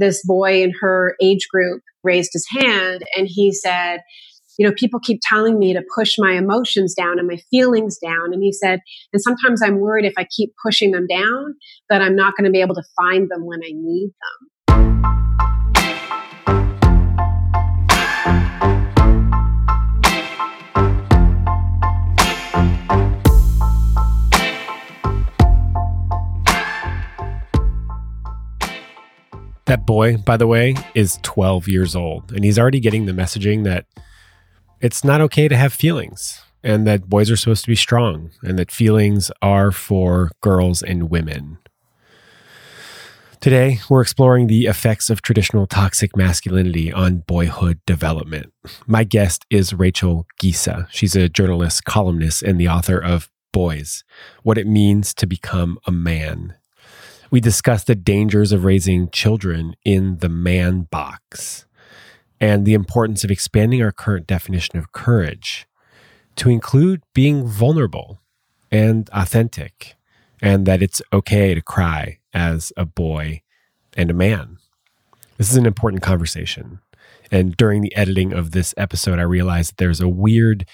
this boy in her age group raised his hand and he said, you know, people keep telling me to push my emotions down and my feelings down. And he said, and sometimes I'm worried if I keep pushing them down that I'm not going to be able to find them when I need them. That boy, by the way, is 12 years old, and he's already getting the messaging that it's not okay to have feelings and that boys are supposed to be strong and that feelings are for girls and women. Today, we're exploring the effects of traditional toxic masculinity on boyhood development. My guest is Rachel Giese. She's a journalist, columnist, and the author of Boys What It Means to Become a Man. We discuss the dangers of raising children in the man box and the importance of expanding our current definition of courage to include being vulnerable and authentic, and that it's okay to cry as a boy and a man. This is an important conversation. And during the editing of this episode, I realized that there's a weird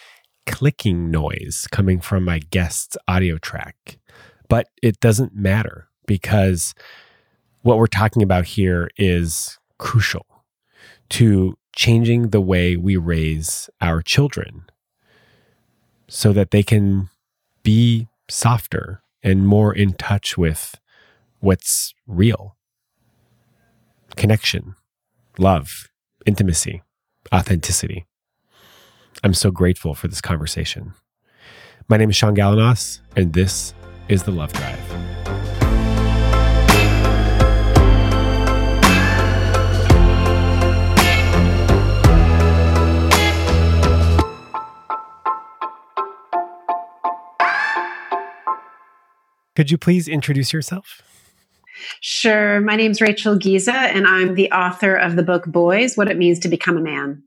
clicking noise coming from my guest's audio track, but it doesn't matter because what we're talking about here is crucial to changing the way we raise our children so that they can be softer and more in touch with what's real connection, love, intimacy, authenticity. I'm so grateful for this conversation. My name is Sean Galanos, and this is The Love Drive. Could you please introduce yourself? Sure. My name's Rachel Giese, and I'm the author of the book Boys What It Means to Become a Man.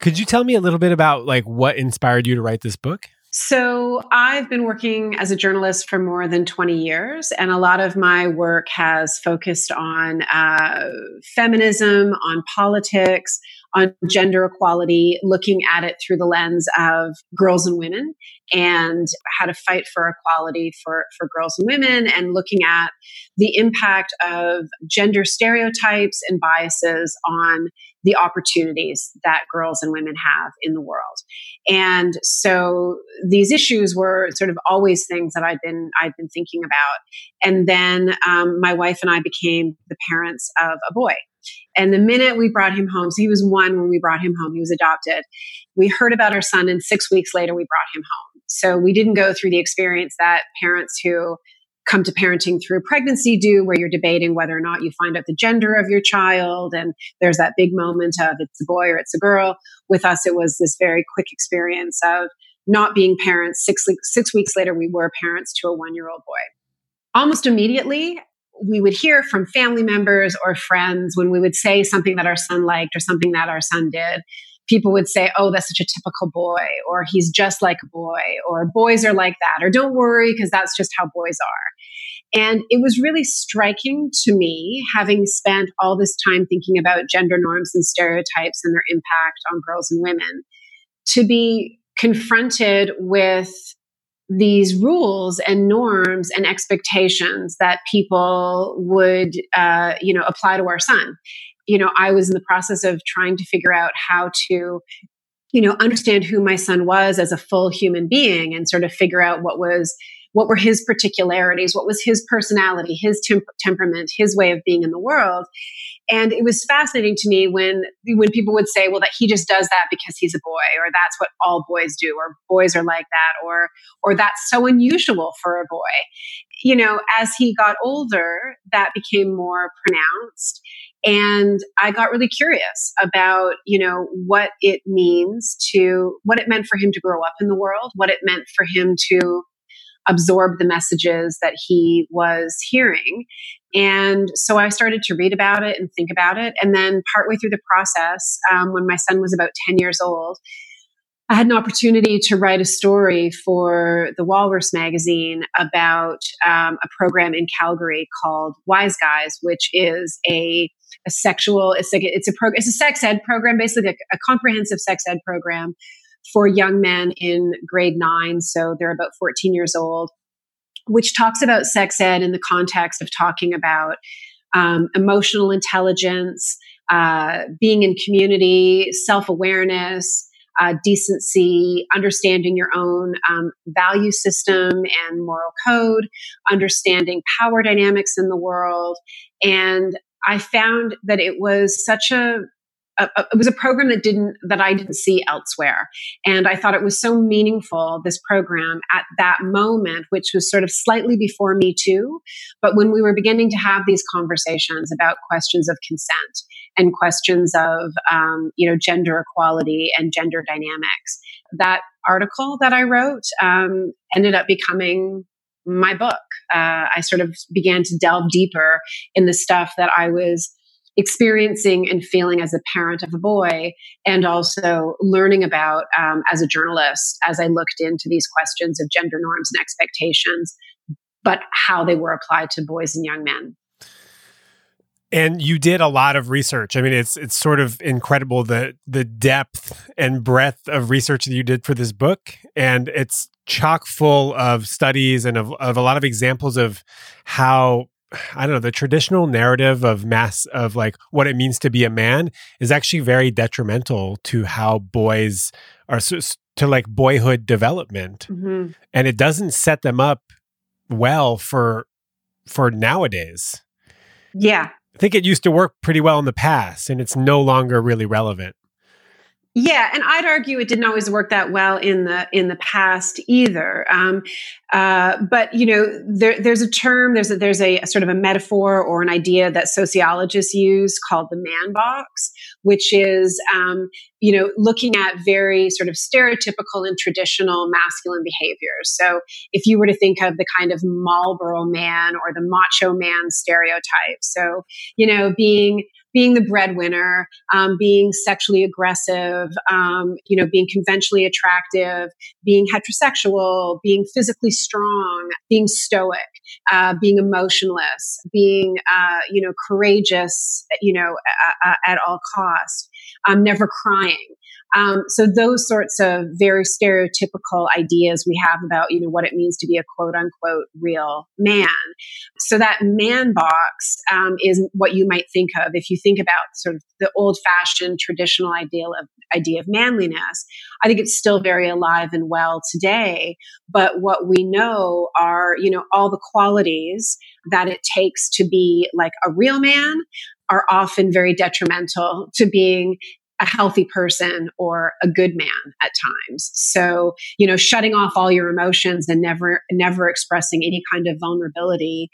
Could you tell me a little bit about like what inspired you to write this book? So, I've been working as a journalist for more than 20 years, and a lot of my work has focused on uh, feminism, on politics, on gender equality, looking at it through the lens of girls and women and how to fight for equality for, for girls and women, and looking at the impact of gender stereotypes and biases on the opportunities that girls and women have in the world. And so these issues were sort of always things that I'd been I'd been thinking about. And then um, my wife and I became the parents of a boy. And the minute we brought him home, so he was one when we brought him home, he was adopted. We heard about our son, and six weeks later, we brought him home. So we didn't go through the experience that parents who come to parenting through pregnancy do, where you're debating whether or not you find out the gender of your child. And there's that big moment of it's a boy or it's a girl. With us, it was this very quick experience of not being parents. Six, six weeks later, we were parents to a one year old boy. Almost immediately, we would hear from family members or friends when we would say something that our son liked or something that our son did. People would say, Oh, that's such a typical boy, or he's just like a boy, or boys are like that, or don't worry, because that's just how boys are. And it was really striking to me, having spent all this time thinking about gender norms and stereotypes and their impact on girls and women, to be confronted with these rules and norms and expectations that people would uh, you know apply to our son. You know i was in the process of trying to figure out how to you know understand who my son was as a full human being and sort of figure out what was what were his particularities what was his personality his temp- temperament his way of being in the world and it was fascinating to me when when people would say, well, that he just does that because he's a boy, or that's what all boys do, or boys are like that, or or that's so unusual for a boy. You know, as he got older, that became more pronounced. And I got really curious about, you know, what it means to, what it meant for him to grow up in the world, what it meant for him to absorb the messages that he was hearing. And so I started to read about it and think about it. And then, partway through the process, um, when my son was about 10 years old, I had an opportunity to write a story for the Walrus magazine about um, a program in Calgary called Wise Guys, which is a a sexual. It's like it's a program. It's a sex ed program, basically a, a comprehensive sex ed program for young men in grade nine. So they're about 14 years old, which talks about sex ed in the context of talking about um, emotional intelligence, uh, being in community, self awareness, uh, decency, understanding your own um, value system and moral code, understanding power dynamics in the world. And I found that it was such a a, it was a program that didn't that I didn't see elsewhere, and I thought it was so meaningful. This program at that moment, which was sort of slightly before Me Too, but when we were beginning to have these conversations about questions of consent and questions of um, you know gender equality and gender dynamics, that article that I wrote um, ended up becoming my book. Uh, I sort of began to delve deeper in the stuff that I was experiencing and feeling as a parent of a boy, and also learning about um, as a journalist as I looked into these questions of gender norms and expectations, but how they were applied to boys and young men. And you did a lot of research. I mean, it's it's sort of incredible the the depth and breadth of research that you did for this book, and it's chock full of studies and of, of a lot of examples of how I don't know, the traditional narrative of mass of like what it means to be a man is actually very detrimental to how boys are to like boyhood development. Mm-hmm. And it doesn't set them up well for for nowadays. Yeah. I think it used to work pretty well in the past and it's no longer really relevant. Yeah, and I'd argue it didn't always work that well in the in the past either. Um, uh, but you know, there, there's a term, there's a, there's a, a, sort of a metaphor or an idea that sociologists use called the man box, which is um, you know looking at very sort of stereotypical and traditional masculine behaviors. So if you were to think of the kind of Marlboro man or the macho man stereotype, so you know being being the breadwinner, um, being sexually aggressive, um, you know, being conventionally attractive, being heterosexual, being physically strong, being stoic, uh, being emotionless, being, uh, you know, courageous, you know, at all costs, um, never crying. Um, so those sorts of very stereotypical ideas we have about you know what it means to be a quote unquote real man. So that man box um, is what you might think of if you think about sort of the old fashioned traditional ideal of idea of manliness. I think it's still very alive and well today. But what we know are you know all the qualities that it takes to be like a real man are often very detrimental to being a healthy person or a good man at times. So, you know, shutting off all your emotions and never, never expressing any kind of vulnerability,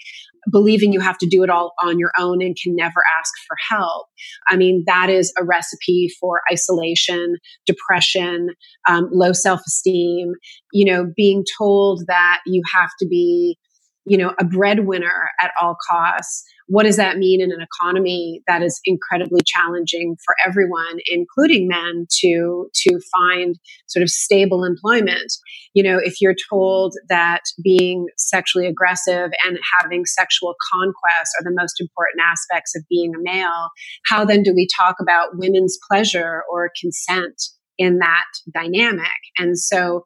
believing you have to do it all on your own and can never ask for help. I mean, that is a recipe for isolation, depression, um, low self esteem, you know, being told that you have to be, you know, a breadwinner at all costs what does that mean in an economy that is incredibly challenging for everyone including men to to find sort of stable employment? You know if you're told that being sexually aggressive and having sexual conquest are the most important aspects of being a male how then do we talk about women's pleasure or consent in that dynamic? And so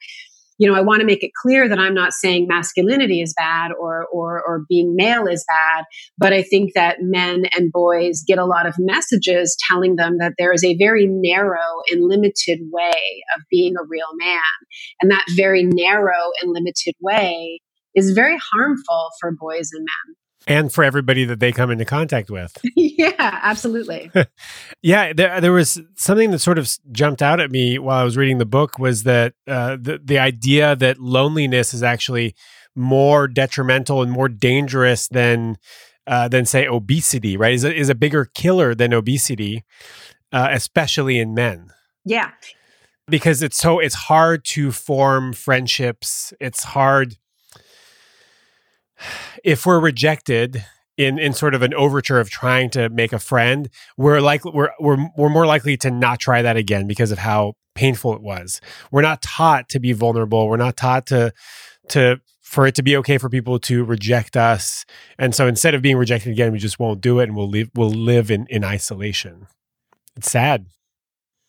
you know, I want to make it clear that I'm not saying masculinity is bad or, or, or being male is bad, but I think that men and boys get a lot of messages telling them that there is a very narrow and limited way of being a real man. And that very narrow and limited way is very harmful for boys and men and for everybody that they come into contact with. yeah, absolutely. yeah, there, there was something that sort of jumped out at me while I was reading the book was that uh, the the idea that loneliness is actually more detrimental and more dangerous than uh, than say obesity. Right? Is a, is a bigger killer than obesity, uh, especially in men. Yeah, because it's so it's hard to form friendships. It's hard if we're rejected in in sort of an overture of trying to make a friend, we're like we're we're we're more likely to not try that again because of how painful it was. We're not taught to be vulnerable. We're not taught to to for it to be okay for people to reject us. And so instead of being rejected again, we just won't do it and we'll live we'll live in, in isolation. It's sad.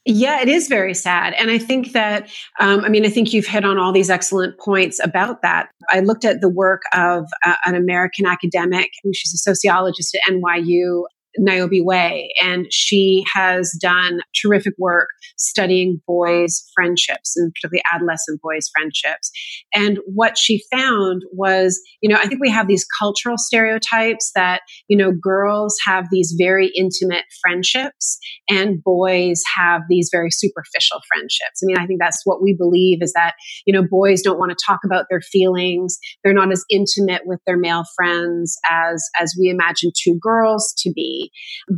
Yeah, it is very sad. And I think that, um, I mean, I think you've hit on all these excellent points about that. I looked at the work of uh, an American academic, she's a sociologist at NYU, Niobe Way, and she has done terrific work studying boys' friendships and particularly adolescent boys' friendships. And what she found was, you know, I think we have these cultural stereotypes that, you know, girls have these very intimate friendships and boys have these very superficial friendships. I mean, I think that's what we believe is that, you know, boys don't want to talk about their feelings. They're not as intimate with their male friends as as we imagine two girls to be.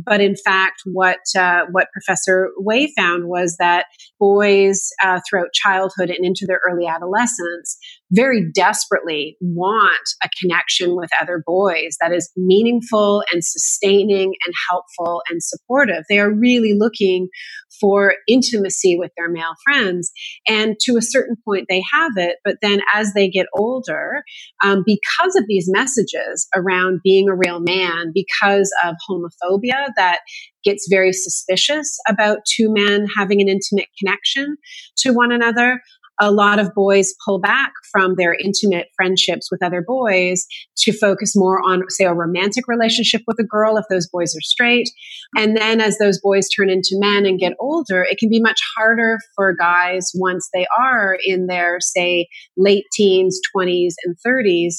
But in fact, what uh, what Professor Way found was that boys uh, throughout childhood and into their early adolescence very desperately want a connection with other boys that is meaningful and sustaining and helpful and supportive. They are really looking for intimacy with their male friends. And to a certain point, they have it. But then as they get older, um, because of these messages around being a real man, because of homophobia that gets very suspicious about two men having an intimate connection to one another, a lot of boys pull back from their intimate friendships with other boys to focus more on, say, a romantic relationship with a girl if those boys are straight. And then as those boys turn into men and get older, it can be much harder for guys once they are in their, say, late teens, 20s, and 30s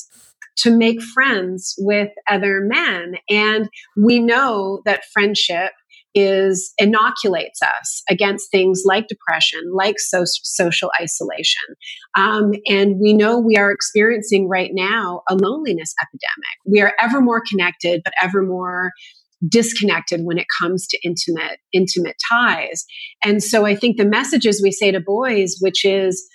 to make friends with other men. And we know that friendship is inoculates us against things like depression, like so- social isolation. Um, and we know we are experiencing right now a loneliness epidemic. We are ever more connected, but ever more disconnected when it comes to intimate intimate ties and so i think the messages we say to boys which is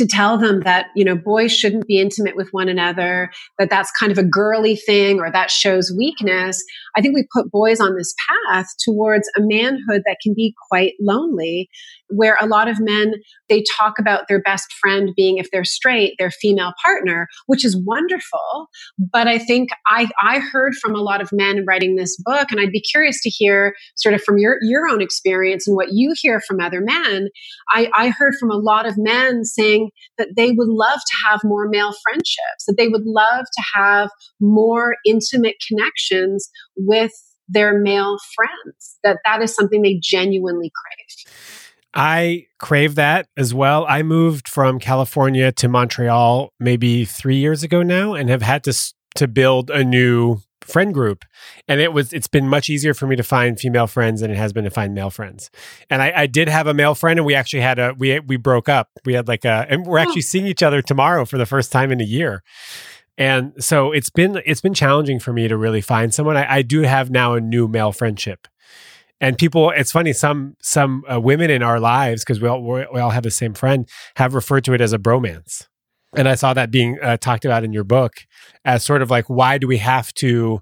to tell them that you know boys shouldn't be intimate with one another that that's kind of a girly thing or that shows weakness. I think we put boys on this path towards a manhood that can be quite lonely where a lot of men they talk about their best friend being if they're straight their female partner which is wonderful. But i think i i heard from a lot of men writing this book and i'd be curious to hear sort of from your your own experience and what you hear from other men. I i heard from a lot of men saying that they would love to have more male friendships that they would love to have more intimate connections with their male friends that that is something they genuinely crave I crave that as well. I moved from California to Montreal maybe three years ago now, and have had to to build a new friend group and it was it's been much easier for me to find female friends than it has been to find male friends. And i, I did have a male friend and we actually had a we we broke up. We had like a and we're actually seeing each other tomorrow for the first time in a year. And so it's been it's been challenging for me to really find someone. I, I do have now a new male friendship. And people it's funny some some uh, women in our lives because we all we all have the same friend have referred to it as a bromance and i saw that being uh, talked about in your book as sort of like why do we have to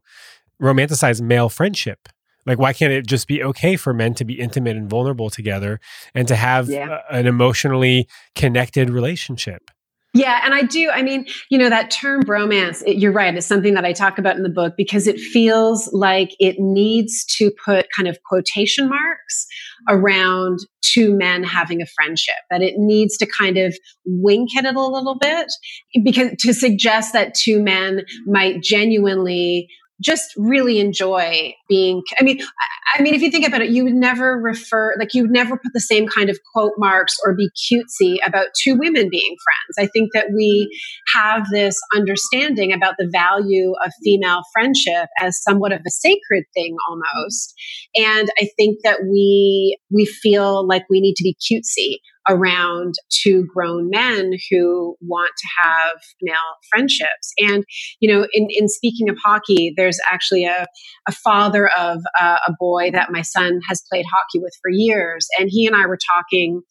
romanticize male friendship like why can't it just be okay for men to be intimate and vulnerable together and to have yeah. an emotionally connected relationship yeah, and I do. I mean, you know, that term bromance, it, you're right, is something that I talk about in the book because it feels like it needs to put kind of quotation marks around two men having a friendship, that it needs to kind of wink at it a little bit because to suggest that two men might genuinely just really enjoy being i mean i mean if you think about it you would never refer like you would never put the same kind of quote marks or be cutesy about two women being friends i think that we have this understanding about the value of female friendship as somewhat of a sacred thing almost and i think that we we feel like we need to be cutesy around two grown men who want to have male friendships. And, you know, in, in speaking of hockey, there's actually a, a father of uh, a boy that my son has played hockey with for years. And he and I were talking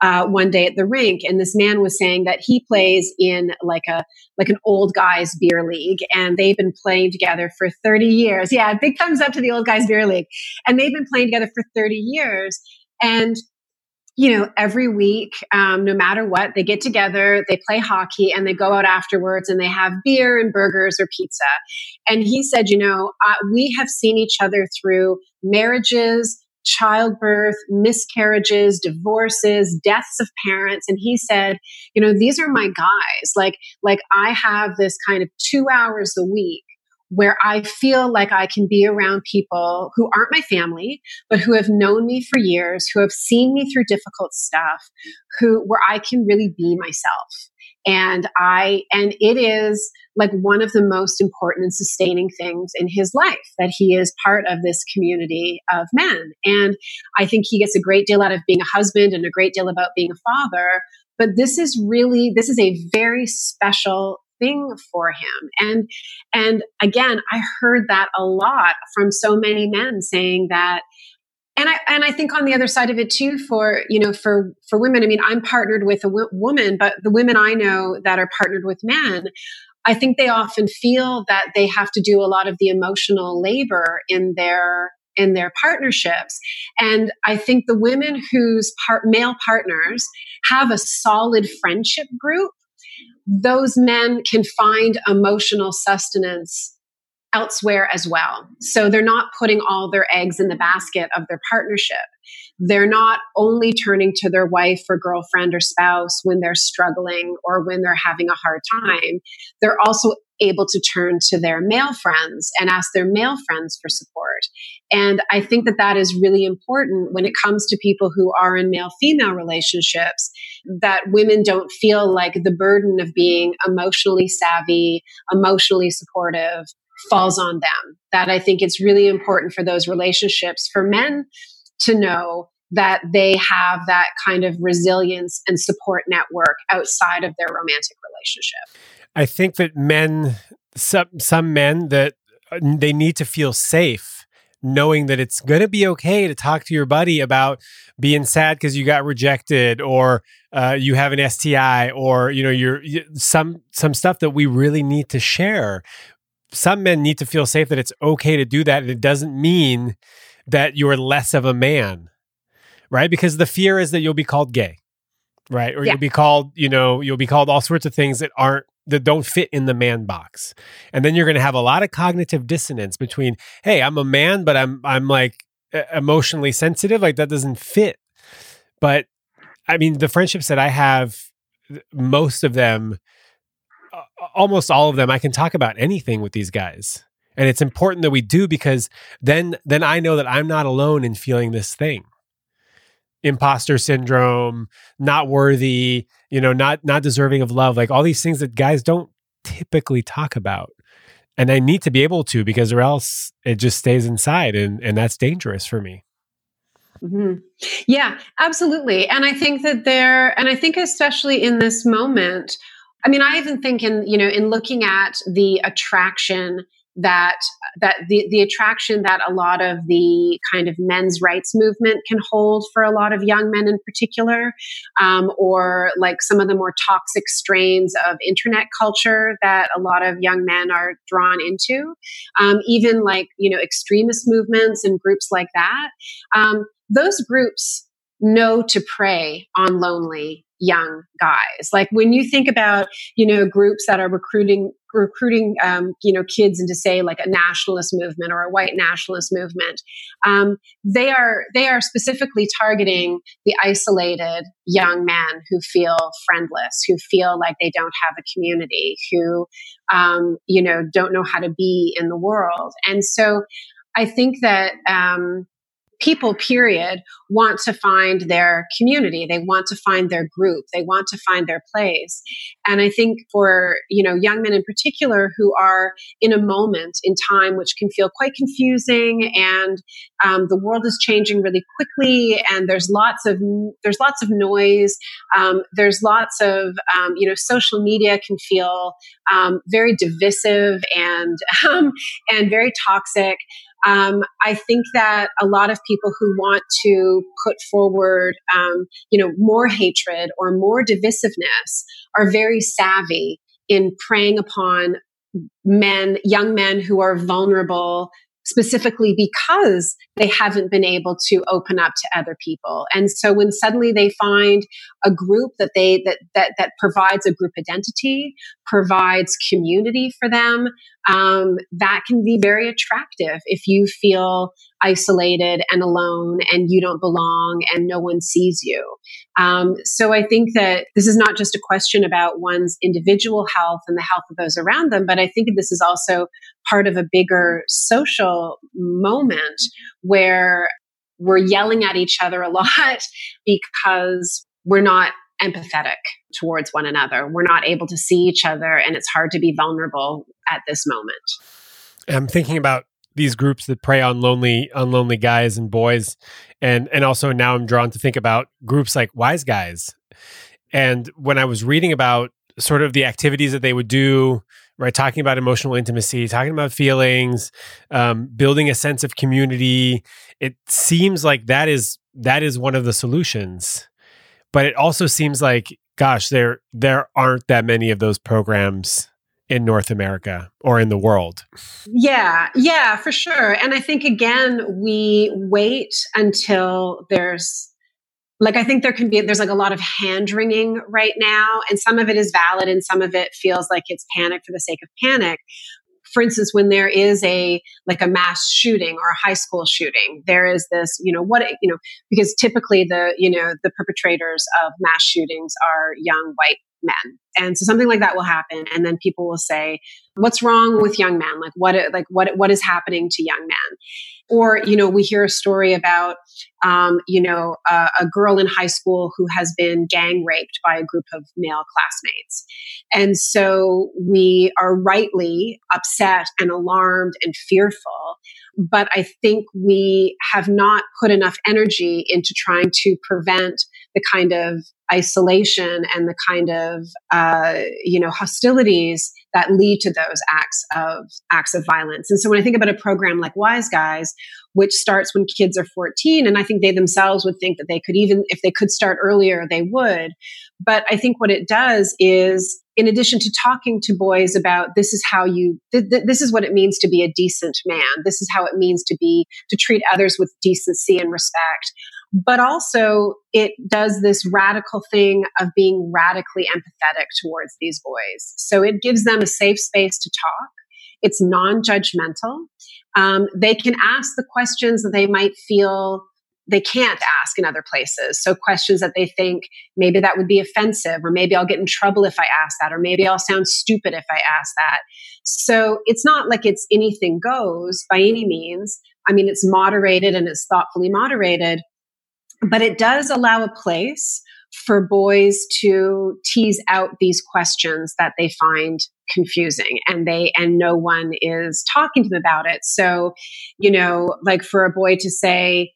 uh, one day at the rink, and this man was saying that he plays in like a like an old guys beer league, and they've been playing together for thirty years. Yeah, big thumbs up to the old guys beer league, and they've been playing together for thirty years. And you know, every week, um, no matter what, they get together, they play hockey, and they go out afterwards and they have beer and burgers or pizza. And he said, you know, uh, we have seen each other through marriages, childbirth, miscarriages, divorces, deaths of parents. And he said, you know, these are my guys. Like, like I have this kind of two hours a week where I feel like I can be around people who aren't my family, but who have known me for years, who have seen me through difficult stuff, who where I can really be myself. And I and it is like one of the most important and sustaining things in his life that he is part of this community of men. And I think he gets a great deal out of being a husband and a great deal about being a father. But this is really this is a very special thing for him and and again i heard that a lot from so many men saying that and I and I think on the other side of it too, for you know, for for women. I mean, I'm partnered with a w- woman, but the women I know that are partnered with men, I think they often feel that they have to do a lot of the emotional labor in their in their partnerships. And I think the women whose part, male partners have a solid friendship group those men can find emotional sustenance elsewhere as well. So they're not putting all their eggs in the basket of their partnership. They're not only turning to their wife or girlfriend or spouse when they're struggling or when they're having a hard time. They're also able to turn to their male friends and ask their male friends for support. And I think that that is really important when it comes to people who are in male female relationships, that women don't feel like the burden of being emotionally savvy, emotionally supportive falls on them. That I think it's really important for those relationships for men to know that they have that kind of resilience and support network outside of their romantic relationship. I think that men, some some men, that uh, they need to feel safe knowing that it's going to be okay to talk to your buddy about being sad because you got rejected or uh, you have an STI or you know you're some some stuff that we really need to share. Some men need to feel safe that it's okay to do that, and it doesn't mean that you're less of a man, right? Because the fear is that you'll be called gay, right? Or yeah. you'll be called, you know, you'll be called all sorts of things that aren't that don't fit in the man box. And then you're going to have a lot of cognitive dissonance between, hey, I'm a man, but I'm I'm like emotionally sensitive. Like that doesn't fit. But I mean, the friendships that I have, most of them, almost all of them, I can talk about anything with these guys. And it's important that we do because then then I know that I'm not alone in feeling this thing imposter syndrome, not worthy, you know, not not deserving of love, like all these things that guys don't typically talk about. And I need to be able to because or else it just stays inside and and that's dangerous for me. Mm-hmm. Yeah, absolutely. And I think that there, and I think especially in this moment, I mean, I even think in, you know, in looking at the attraction that that the, the attraction that a lot of the kind of men's rights movement can hold for a lot of young men in particular um, or like some of the more toxic strains of internet culture that a lot of young men are drawn into um, even like you know extremist movements and groups like that um, those groups know to prey on lonely young guys. Like when you think about, you know, groups that are recruiting recruiting, um, you know, kids into say like a nationalist movement or a white nationalist movement, um, they are they are specifically targeting the isolated young men who feel friendless, who feel like they don't have a community, who, um, you know, don't know how to be in the world, and so. I think that um, people period want to find their community. They want to find their group. They want to find their place. And i think for you know young men in particular who are in a moment in time which can feel quite confusing and um, the world is changing really quickly and there's lots of there's lots of noise um, there's lots of um, you know social media can feel um, very divisive and um, and very toxic um, I think that a lot of people who want to put forward, um, you know, more hatred or more divisiveness are very savvy in preying upon men, young men who are vulnerable, specifically because they haven't been able to open up to other people. And so when suddenly they find a group that they that that that provides a group identity, provides community for them, um, that can be very attractive if you feel isolated and alone and you don't belong and no one sees you. Um, so I think that this is not just a question about one's individual health and the health of those around them, but I think this is also part of a bigger social moment where we're yelling at each other a lot because we're not empathetic towards one another. We're not able to see each other, and it's hard to be vulnerable at this moment. I'm thinking about these groups that prey on lonely on lonely guys and boys and and also now I'm drawn to think about groups like wise guys and when I was reading about sort of the activities that they would do right talking about emotional intimacy talking about feelings um, building a sense of community it seems like that is that is one of the solutions but it also seems like gosh there there aren't that many of those programs in North America or in the world. Yeah, yeah, for sure. And I think again, we wait until there's like I think there can be there's like a lot of hand wringing right now, and some of it is valid, and some of it feels like it's panic for the sake of panic. For instance, when there is a like a mass shooting or a high school shooting, there is this, you know, what you know, because typically the you know the perpetrators of mass shootings are young white men. And so something like that will happen and then people will say what's wrong with young men? Like what like what what is happening to young men or you know we hear a story about um, you know a, a girl in high school who has been gang raped by a group of male classmates. And so we are rightly upset and alarmed and fearful but i think we have not put enough energy into trying to prevent the kind of isolation and the kind of uh, you know hostilities that lead to those acts of acts of violence. And so when I think about a program like Wise Guys, which starts when kids are 14, and I think they themselves would think that they could even if they could start earlier, they would. But I think what it does is in addition to talking to boys about this is how you th- th- this is what it means to be a decent man this is how it means to be to treat others with decency and respect but also it does this radical thing of being radically empathetic towards these boys. So it gives them a safe space to talk. It's non judgmental. Um, they can ask the questions that they might feel they can't ask in other places. So questions that they think maybe that would be offensive, or maybe I'll get in trouble if I ask that, or maybe I'll sound stupid if I ask that. So it's not like it's anything goes by any means. I mean, it's moderated and it's thoughtfully moderated, but it does allow a place for boys to tease out these questions that they find confusing and they and no one is talking to them about it. So you know like for a boy to say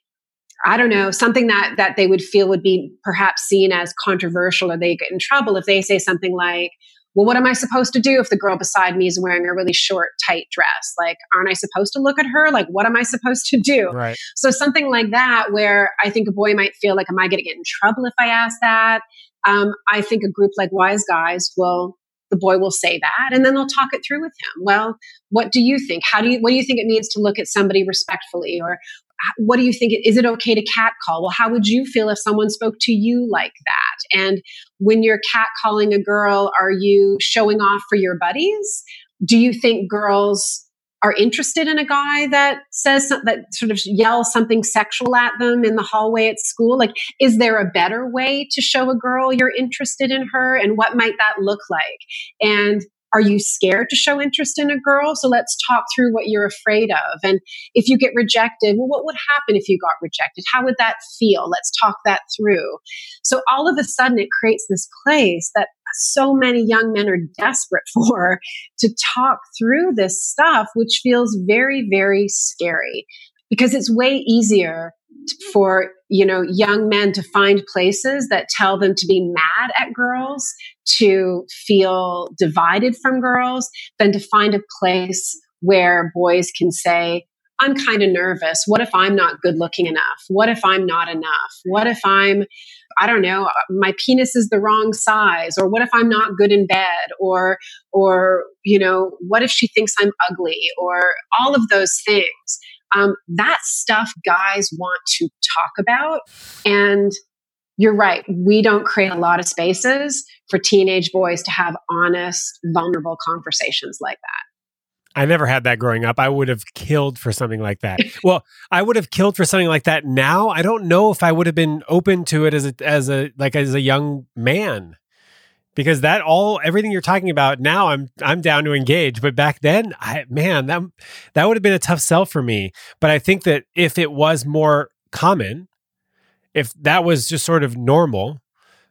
i don't know something that that they would feel would be perhaps seen as controversial or they get in trouble if they say something like well, what am I supposed to do if the girl beside me is wearing a really short, tight dress? Like, aren't I supposed to look at her? Like, what am I supposed to do? Right. So something like that, where I think a boy might feel like, am I going to get in trouble if I ask that? Um, I think a group like Wise Guys will the boy will say that and then they'll talk it through with him well what do you think how do you what do you think it means to look at somebody respectfully or what do you think? Is it okay to catcall? Well, how would you feel if someone spoke to you like that? And when you're catcalling a girl, are you showing off for your buddies? Do you think girls are interested in a guy that says that sort of yells something sexual at them in the hallway at school? Like is there a better way to show a girl you're interested in her? And what might that look like? And are you scared to show interest in a girl? So let's talk through what you're afraid of. And if you get rejected, well, what would happen if you got rejected? How would that feel? Let's talk that through. So all of a sudden, it creates this place that so many young men are desperate for to talk through this stuff, which feels very, very scary because it's way easier for you know young men to find places that tell them to be mad at girls to feel divided from girls than to find a place where boys can say i'm kind of nervous. What if i'm not good looking enough? What if i'm not enough? What if i'm i don't know my penis is the wrong size or what if i'm not good in bed? Or or you know what if she thinks i'm ugly? Or all of those things um, that stuff guys want to talk about. And you're right. We don't create a lot of spaces for teenage boys to have honest, vulnerable conversations like that. I never had that growing up. I would have killed for something like that. well, I would have killed for something like that now. I don't know if I would have been open to it as a as a like as a young man. Because that all everything you're talking about now I'm I'm down to engage, but back then, I man, that that would have been a tough sell for me. But I think that if it was more common, if that was just sort of normal,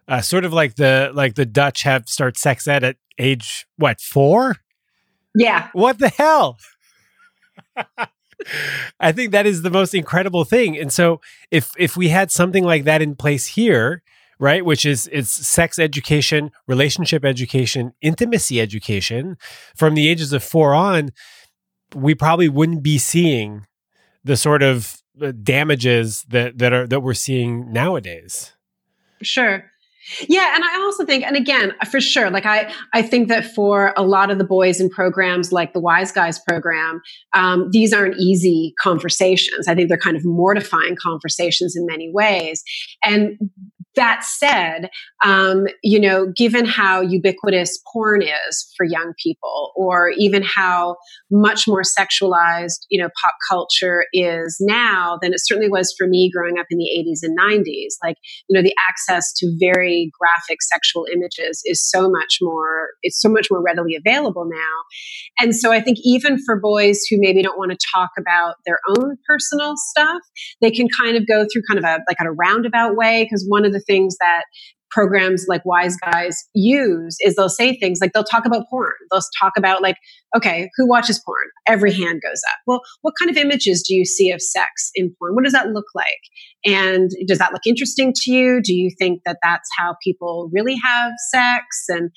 uh, sort of like the like the Dutch have start sex ed at age what four? Yeah. What the hell? I think that is the most incredible thing. And so if if we had something like that in place here, right, which is it's sex education, relationship education, intimacy education from the ages of 4 on, we probably wouldn't be seeing the sort of damages that that are that we're seeing nowadays. Sure. Yeah, and I also think, and again, for sure, like I, I think that for a lot of the boys in programs like the Wise Guys program, um, these aren't easy conversations. I think they're kind of mortifying conversations in many ways, and that said, um, you know, given how ubiquitous porn is for young people, or even how much more sexualized, you know, pop culture is now than it certainly was for me growing up in the 80s and 90s. Like, you know, the access to very graphic sexual images is so much more, it's so much more readily available now. And so I think even for boys who maybe don't want to talk about their own personal stuff, they can kind of go through kind of a, like a roundabout way. Cause one of the things that programs like Wise Guys use is they'll say things like they'll talk about porn. They'll talk about like, okay, who watches porn? Every hand goes up. Well, what kind of images do you see of sex in porn? What does that look like? And does that look interesting to you? Do you think that that's how people really have sex? And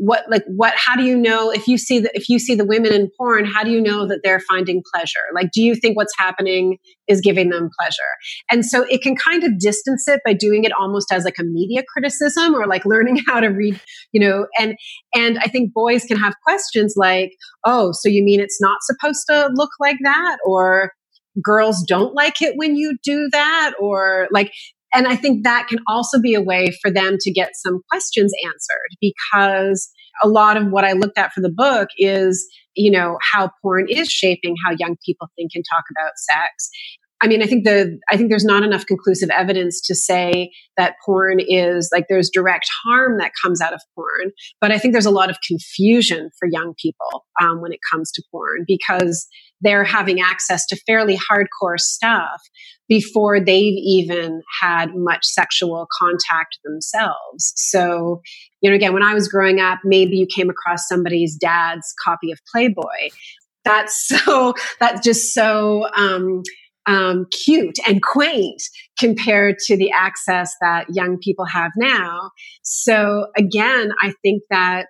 what like what how do you know if you see the if you see the women in porn how do you know that they're finding pleasure? Like do you think what's happening is giving them pleasure? And so it can kind of distance it by doing it almost as like a media criticism or like learning how to read you know and and i think boys can have questions like oh so you mean it's not supposed to look like that? Or girls don't like it when you do that? Or like and I think that can also be a way for them to get some questions answered because a lot of what I looked at for the book is, you know, how porn is shaping how young people think and talk about sex. I mean, I think the I think there's not enough conclusive evidence to say that porn is like there's direct harm that comes out of porn, but I think there's a lot of confusion for young people um, when it comes to porn because they're having access to fairly hardcore stuff before they've even had much sexual contact themselves. So, you know, again, when I was growing up, maybe you came across somebody's dad's copy of Playboy. That's so, that's just so, um, um, cute and quaint compared to the access that young people have now. So again, I think that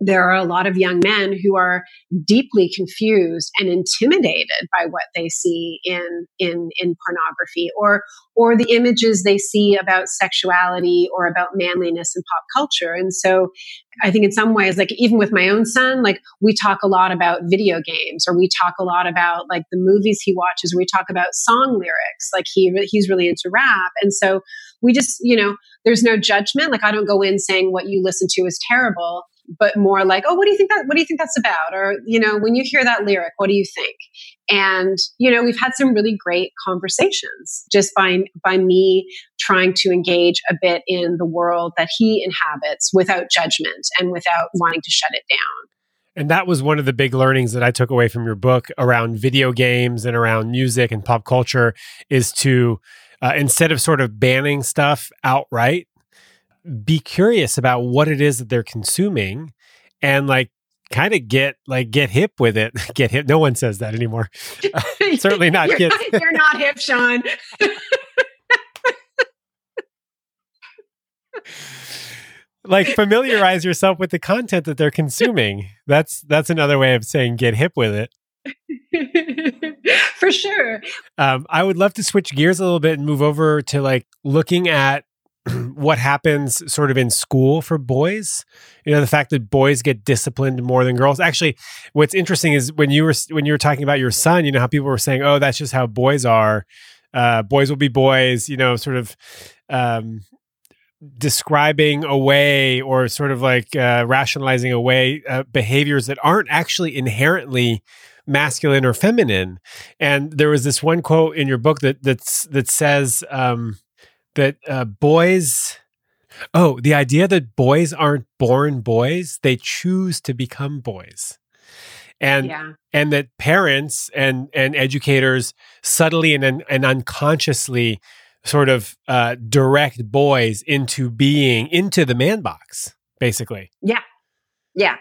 there are a lot of young men who are deeply confused and intimidated by what they see in in in pornography or or the images they see about sexuality or about manliness in pop culture. And so i think in some ways like even with my own son like we talk a lot about video games or we talk a lot about like the movies he watches. Or we talk about song lyrics like he he's really into rap. And so we just you know there's no judgment. Like i don't go in saying what you listen to is terrible but more like, oh, what do you think that, what do you think that's about? Or, you know, when you hear that lyric, what do you think? And, you know, we've had some really great conversations just by, by me trying to engage a bit in the world that he inhabits without judgment and without wanting to shut it down. And that was one of the big learnings that I took away from your book around video games and around music and pop culture is to, uh, instead of sort of banning stuff outright, be curious about what it is that they're consuming and like kind of get like get hip with it. Get hip no one says that anymore. Uh, certainly not you're, not, you're not hip sean. Like familiarize yourself with the content that they're consuming. That's that's another way of saying get hip with it. For sure. Um, i would love to switch gears a little bit and move over to like looking at what happens sort of in school for boys. You know, the fact that boys get disciplined more than girls. Actually, what's interesting is when you were when you were talking about your son, you know how people were saying, "Oh, that's just how boys are. Uh, boys will be boys." You know, sort of um, describing away or sort of like uh, rationalizing away uh, behaviors that aren't actually inherently masculine or feminine. And there was this one quote in your book that that's that says um, that uh, boys. Oh, the idea that boys aren't born boys; they choose to become boys and yeah. and that parents and and educators subtly and and unconsciously sort of uh, direct boys into being into the man box, basically. Yeah, yeah,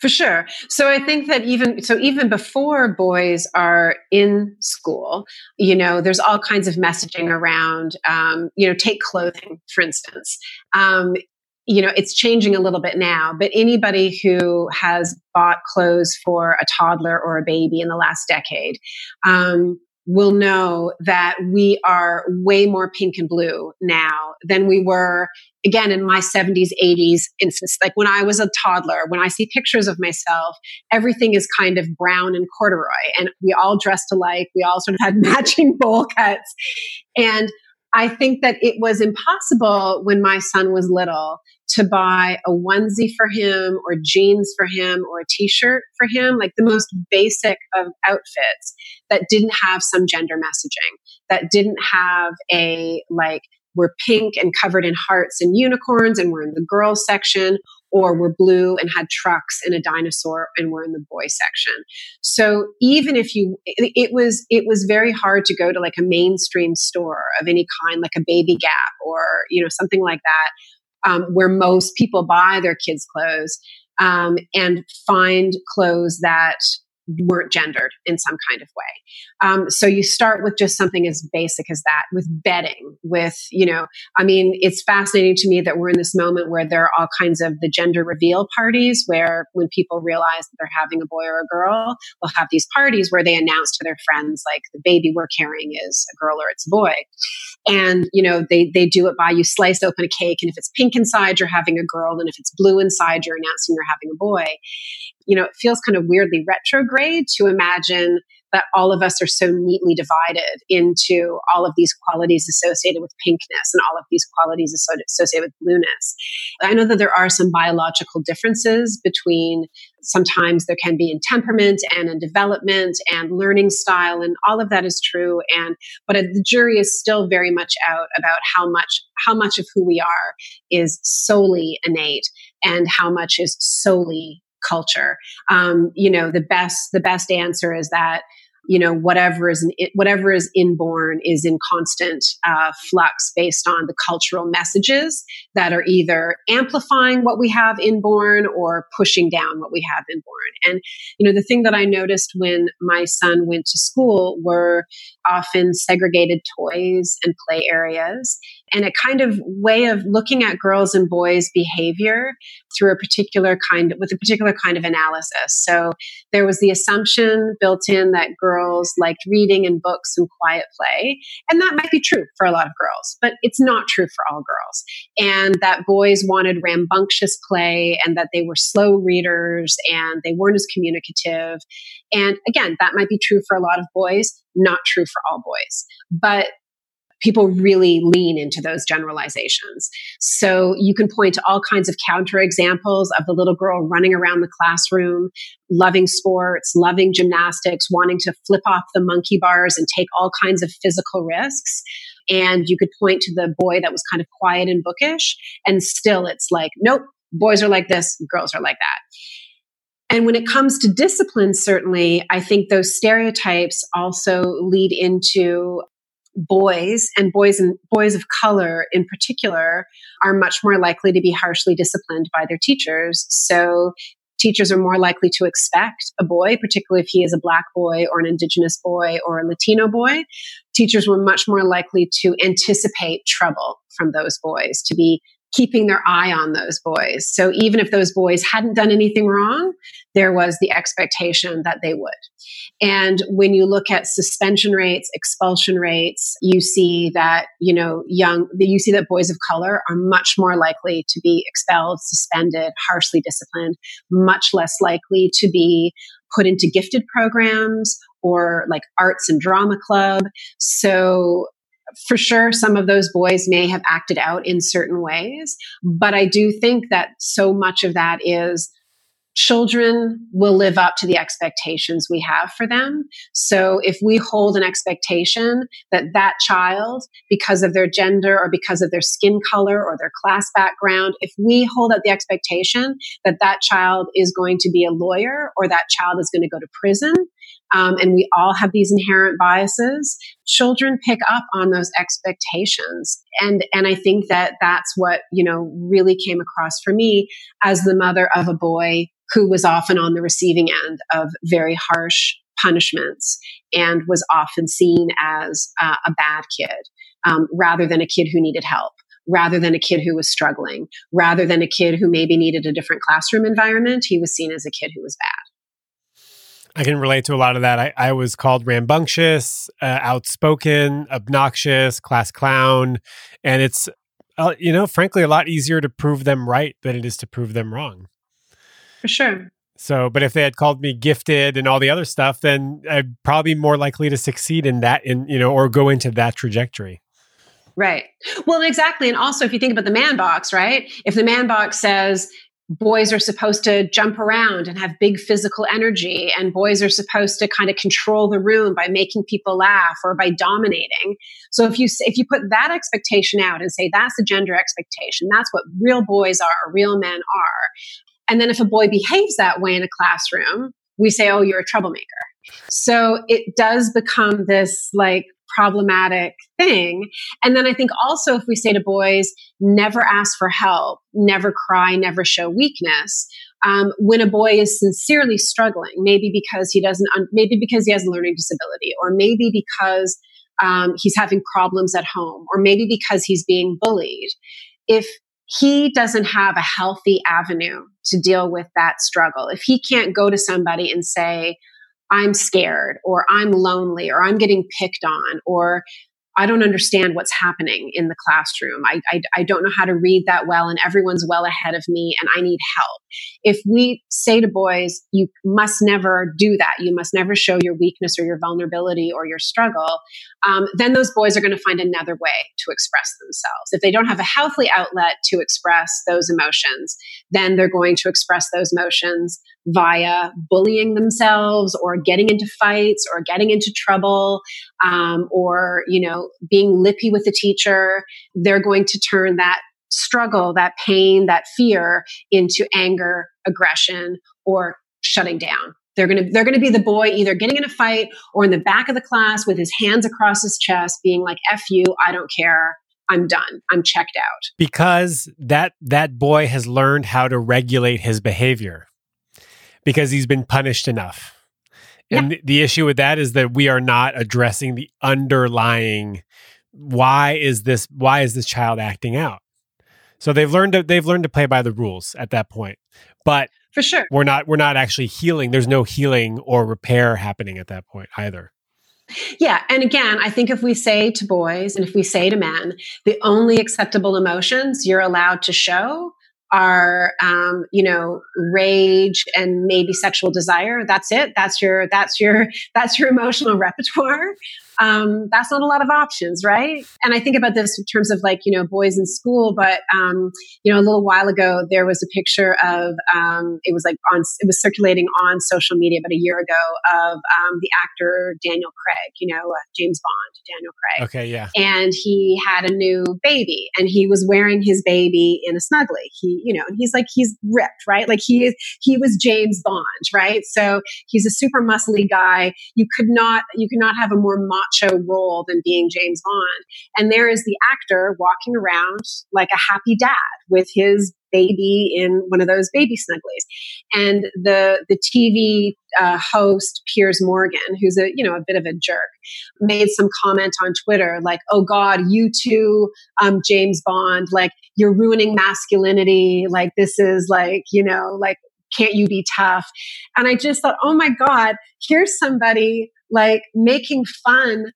for sure. So I think that even so, even before boys are in school, you know, there's all kinds of messaging around. Um, you know, take clothing for instance. Um, you know, it's changing a little bit now, but anybody who has bought clothes for a toddler or a baby in the last decade, um, will know that we are way more pink and blue now than we were again in my 70s 80s instance. Like when i was a toddler when i see pictures of myself everything is kind of brown and corduroy and we all dressed alike. We all sort of had matching bowl cuts. And i think that it was impossible when my son was little to buy a onesie for him or jeans for him or a t-shirt for him like the most basic of outfits that didn't have some gender messaging that didn't have a like we're pink and covered in hearts and unicorns and we're in the girls section or we're blue and had trucks and a dinosaur and we're in the boy section. So even if you it, was it was very hard to go to like a mainstream store of any kind like a baby gap or you know something like that um, where most people buy their kids' clothes um, and find clothes that weren't gendered in some kind of way. Um, so you start with just something as basic as that, with bedding, with, you know, I mean, it's fascinating to me that we're in this moment where there are all kinds of the gender reveal parties where when people realize that they're having a boy or a girl, they'll have these parties where they announce to their friends, like, the baby we're carrying is a girl or it's a boy. And, you know, they, they do it by you slice open a cake, and if it's pink inside, you're having a girl, and if it's blue inside, you're announcing you're having a boy you know, it feels kind of weirdly retrograde to imagine that all of us are so neatly divided into all of these qualities associated with pinkness and all of these qualities associated with blueness. I know that there are some biological differences between sometimes there can be in temperament and in development and learning style and all of that is true and but the jury is still very much out about how much how much of who we are is solely innate and how much is solely culture. Um, you know, the best the best answer is that you know whatever is in, whatever is inborn is in constant uh, flux based on the cultural messages that are either amplifying what we have inborn or pushing down what we have inborn and you know the thing that i noticed when my son went to school were often segregated toys and play areas and a kind of way of looking at girls and boys behavior through a particular kind with a particular kind of analysis. So there was the assumption built in that girls liked reading and books and quiet play and that might be true for a lot of girls but it's not true for all girls. And that boys wanted rambunctious play and that they were slow readers and they weren't as communicative. And again that might be true for a lot of boys not true for all boys. But people really lean into those generalizations. So you can point to all kinds of counterexamples of the little girl running around the classroom, loving sports, loving gymnastics, wanting to flip off the monkey bars and take all kinds of physical risks. And you could point to the boy that was kind of quiet and bookish. And still, it's like, nope, boys are like this, girls are like that. And when it comes to discipline, certainly, I think those stereotypes also lead into boys and boys and boys of color in particular are much more likely to be harshly disciplined by their teachers. So teachers are more likely to expect a boy, particularly if he is a black boy or an indigenous boy or a Latino boy. Teachers were much more likely to anticipate trouble from those boys, to be keeping their eye on those boys. So even if those boys hadn't done anything wrong, there was the expectation that they would. And when you look at suspension rates, expulsion rates, you see that, you know, young, you see that boys of color are much more likely to be expelled, suspended, harshly disciplined, much less likely to be put into gifted programs or like arts and drama club. So for sure, some of those boys may have acted out in certain ways, but I do think that so much of that is children will live up to the expectations we have for them. So if we hold an expectation that that child, because of their gender or because of their skin color or their class background, if we hold up the expectation that that child is going to be a lawyer or that child is going to go to prison, um, and we all have these inherent biases. Children pick up on those expectations, and and I think that that's what you know really came across for me as the mother of a boy who was often on the receiving end of very harsh punishments and was often seen as uh, a bad kid um, rather than a kid who needed help rather than a kid who was struggling rather than a kid who maybe needed a different classroom environment. He was seen as a kid who was bad I can relate to a lot of that. I, I was called rambunctious, uh, outspoken, obnoxious, class clown. And it's, uh, you know, frankly, a lot easier to prove them right than it is to prove them wrong. For sure. So, but if they had called me gifted and all the other stuff, then I'd probably be more likely to succeed in that, in, you know, or go into that trajectory. Right. Well, exactly. And also, if you think about the man box, right? If the man box says, boys are supposed to jump around and have big physical energy and boys are supposed to kind of control the room by making people laugh or by dominating. So if you if you put that expectation out and say that's the gender expectation that's what real boys are or real men are. And then if a boy behaves that way in a classroom we say oh you're a troublemaker so it does become this like problematic thing. And then I think also if we say to boys, never ask for help, never cry, never show weakness. Um, when a boy is sincerely struggling, maybe because he doesn't, un- maybe because he has a learning disability, or maybe because um, he's having problems at home, or maybe because he's being bullied. If he doesn't have a healthy avenue to deal with that struggle, if he can't go to somebody and say, I'm scared or I'm lonely or I'm getting picked on or I don't understand what's happening in the classroom. I, I, I, don't know how to read that well, and everyone's well ahead of me, and I need help. If we say to boys, you must never do that, you must never show your weakness or your vulnerability or your struggle, um, then those boys are going to find another way to express themselves. If they don't have a healthy outlet to express those emotions, then they're going to express those emotions via bullying themselves or getting into fights or getting into trouble um, or you know being lippy with the teacher they're going to turn that struggle that pain that fear into anger aggression or shutting down they're going to they're going to be the boy either getting in a fight or in the back of the class with his hands across his chest being like f you i don't care I'm done. I'm checked out. Because that that boy has learned how to regulate his behavior because he's been punished enough. And yeah. the issue with that is that we are not addressing the underlying why is this why is this child acting out? So they've learned to they've learned to play by the rules at that point. But for sure. We're not we're not actually healing. There's no healing or repair happening at that point either. Yeah. And again, I think if we say to boys and if we say to men, the only acceptable emotions you're allowed to show are um, you know rage and maybe sexual desire that's it. That's your that's your that's your emotional repertoire um, that's not a lot of options, right? And I think about this in terms of like, you know, boys in school, but, um, you know, a little while ago, there was a picture of, um, it was like on, it was circulating on social media about a year ago of um, the actor Daniel Craig, you know, uh, James Bond, Daniel Craig. Okay, yeah. And he had a new baby and he was wearing his baby in a snuggly. He, you know, and he's like, he's ripped, right? Like he is, he was James Bond, right? So he's a super muscly guy. You could not, you could not have a more macho role than being James Bond. And there is the actor walking around like a happy dad with his baby in one of those baby snugglies. And the the TV uh, host Piers Morgan, who's a you know a bit of a jerk, made some comment on Twitter like, "Oh God, you too, um, James Bond, like you're ruining masculinity. Like this is like you know like." Can't you be tough? And I just thought, oh my God, here's somebody like making fun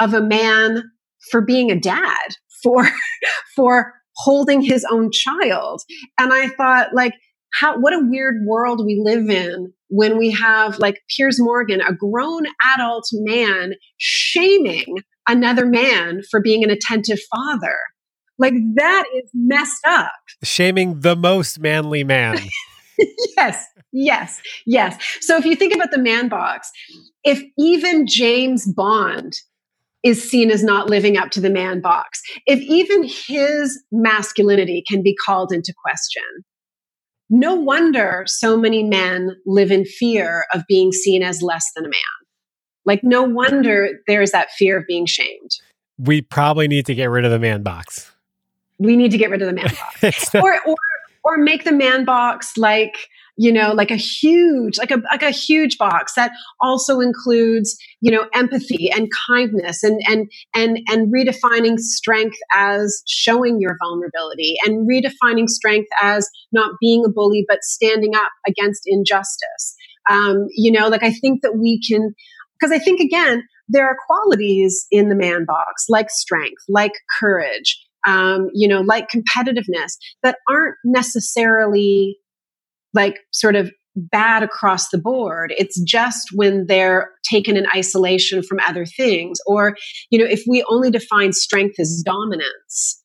of a man for being a dad, for for holding his own child. And I thought, like, how, what a weird world we live in when we have like Piers Morgan, a grown adult man, shaming another man for being an attentive father. Like, that is messed up. Shaming the most manly man. yes, yes, yes. So if you think about the man box, if even James Bond is seen as not living up to the man box. If even his masculinity can be called into question, no wonder so many men live in fear of being seen as less than a man. Like, no wonder there's that fear of being shamed. We probably need to get rid of the man box. We need to get rid of the man box. or, or, or make the man box like you know like a huge like a like a huge box that also includes you know empathy and kindness and and and and redefining strength as showing your vulnerability and redefining strength as not being a bully but standing up against injustice. Um, you know like i think that we can because i think again there are qualities in the man box like strength like courage um, you know like competitiveness that aren't necessarily like sort of bad across the board. It's just when they're taken in isolation from other things. Or, you know, if we only define strength as dominance,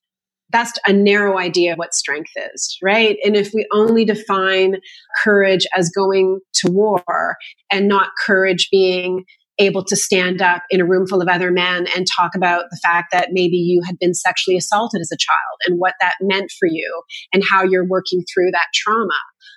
that's a narrow idea of what strength is, right? And if we only define courage as going to war and not courage being able to stand up in a room full of other men and talk about the fact that maybe you had been sexually assaulted as a child and what that meant for you and how you're working through that trauma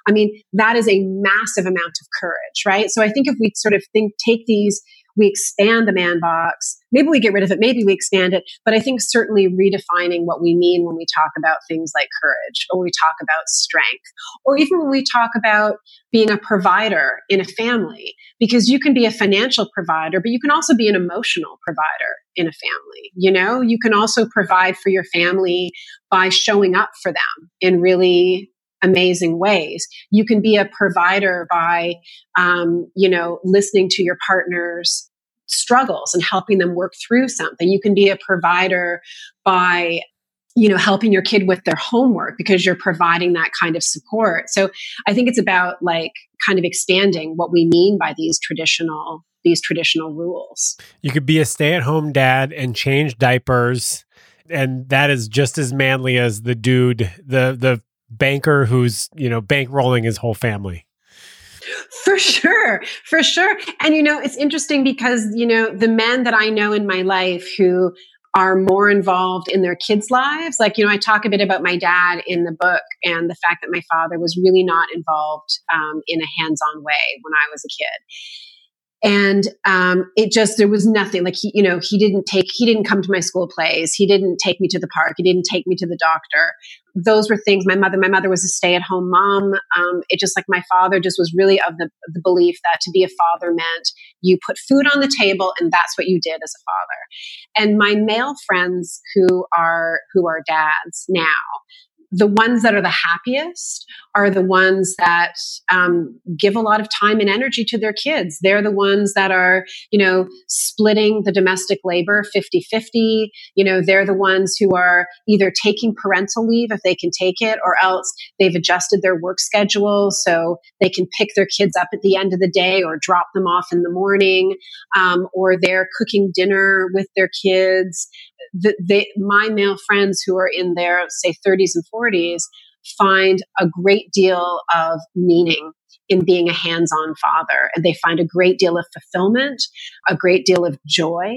I mean, that is a massive amount of courage, right? So I think if we sort of think, take these, we expand the man box, maybe we get rid of it, maybe we expand it, but I think certainly redefining what we mean when we talk about things like courage or we talk about strength or even when we talk about being a provider in a family, because you can be a financial provider, but you can also be an emotional provider in a family. You know, you can also provide for your family by showing up for them in really amazing ways. You can be a provider by, um, you know, listening to your partner's struggles and helping them work through something. You can be a provider by you know helping your kid with their homework because you're providing that kind of support so i think it's about like kind of expanding what we mean by these traditional these traditional rules you could be a stay-at-home dad and change diapers and that is just as manly as the dude the the banker who's, you know, bankrolling his whole family. For sure, for sure. And, you know, it's interesting because, you know, the men that I know in my life who are more involved in their kids' lives. Like, you know, I talk a bit about my dad in the book and the fact that my father was really not involved um, in a hands on way when I was a kid and um, it just there was nothing like he you know he didn't take he didn't come to my school plays he didn't take me to the park he didn't take me to the doctor those were things my mother my mother was a stay-at-home mom um, it just like my father just was really of the, the belief that to be a father meant you put food on the table and that's what you did as a father. And my male friends who are who are dads now the ones that are the happiest are the ones that um, give a lot of time and energy to their kids. They're the ones that are, you know, splitting the domestic labor 50 50. You know, they're the ones who are either taking parental leave if they can take it, or else they've adjusted their work schedule so they can pick their kids up at the end of the day or drop them off in the morning, um, or they're cooking dinner with their kids the, they, my male friends who are in their say 30s and 40s find a great deal of meaning in being a hands on father. And they find a great deal of fulfillment, a great deal of joy.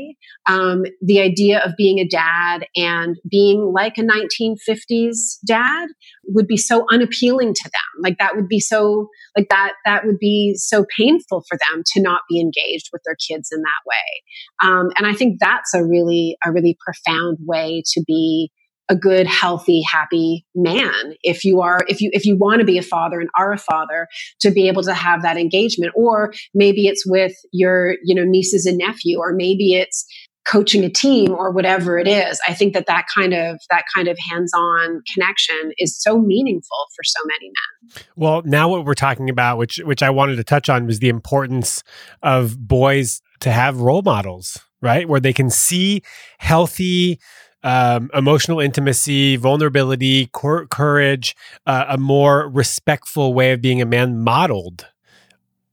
Um, the idea of being a dad and being like a 1950s dad would be so unappealing to them. Like that would be so, like that, that would be so painful for them to not be engaged with their kids in that way. Um, and I think that's a really, a really profound way to be a good healthy happy man. If you are if you if you want to be a father and are a father to be able to have that engagement or maybe it's with your you know nieces and nephew or maybe it's coaching a team or whatever it is i think that that kind of that kind of hands-on connection is so meaningful for so many men. Well now what we're talking about which which i wanted to touch on was the importance of boys to have role models right? Where they can see healthy um, emotional intimacy, vulnerability, cor- courage, uh, a more respectful way of being a man modeled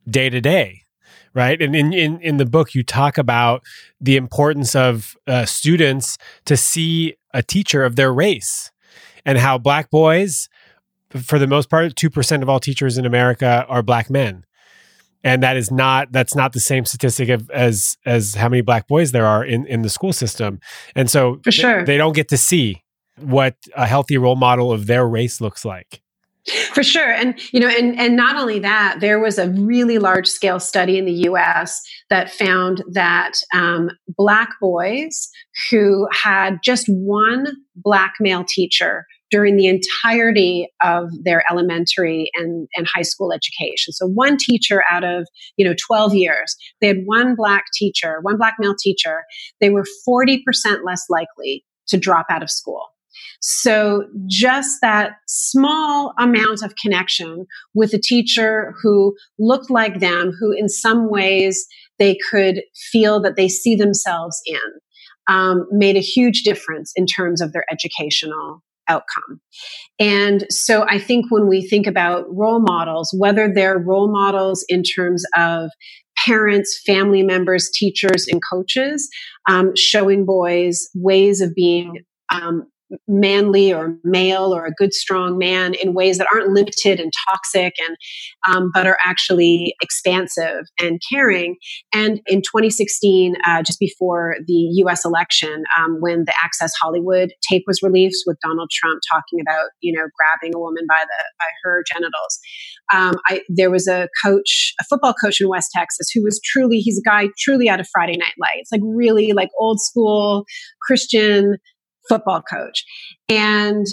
day to day right? And in, in, in the book, you talk about the importance of uh, students to see a teacher of their race and how black boys, for the most part, 2% of all teachers in America are black men. And that is not that's not the same statistic of, as as how many black boys there are in, in the school system. And so for sure. they, they don't get to see what a healthy role model of their race looks like. For sure. And, you know, and, and not only that, there was a really large scale study in the US that found that um, Black boys who had just one Black male teacher during the entirety of their elementary and, and high school education. So one teacher out of, you know, 12 years, they had one black teacher, one black male teacher, they were 40% less likely to drop out of school. So just that small amount of connection with a teacher who looked like them, who in some ways they could feel that they see themselves in, um, made a huge difference in terms of their educational outcome. And so I think when we think about role models, whether they're role models in terms of parents, family members, teachers, and coaches, um, showing boys ways of being um, manly or male or a good strong man in ways that aren't limited and toxic and um, but are actually expansive and caring. And in 2016 uh, just before the us election um, when the access hollywood tape was released with donald trump talking about you know grabbing a woman by the by her genitals um, I, there was a coach a football coach in west texas who was truly he's a guy truly out of friday night lights like really like old school christian football coach. And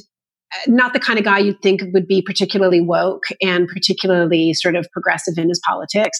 uh, not the kind of guy you'd think would be particularly woke and particularly sort of progressive in his politics.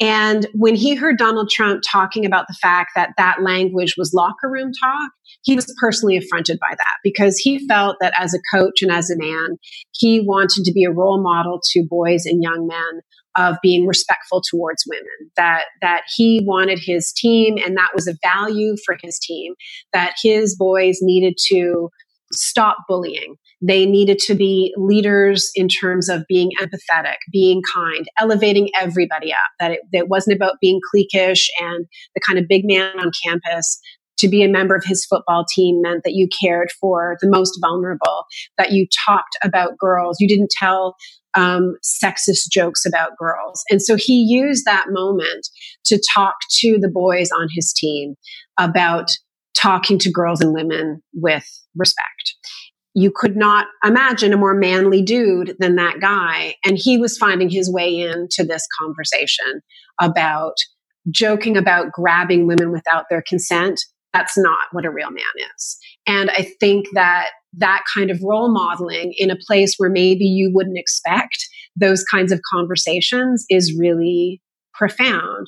And when he heard Donald Trump talking about the fact that that language was locker room talk, he was personally affronted by that because he felt that as a coach and as a man, he wanted to be a role model to boys and young men of being respectful towards women that that he wanted his team and that was a value for his team that his boys needed to stop bullying they needed to be leaders in terms of being empathetic being kind elevating everybody up that it, it wasn't about being cliquish and the kind of big man on campus to be a member of his football team meant that you cared for the most vulnerable, that you talked about girls. You didn't tell um, sexist jokes about girls. And so he used that moment to talk to the boys on his team about talking to girls and women with respect. You could not imagine a more manly dude than that guy. And he was finding his way into this conversation about joking about grabbing women without their consent. That's not what a real man is. And I think that that kind of role modeling in a place where maybe you wouldn't expect those kinds of conversations is really profound.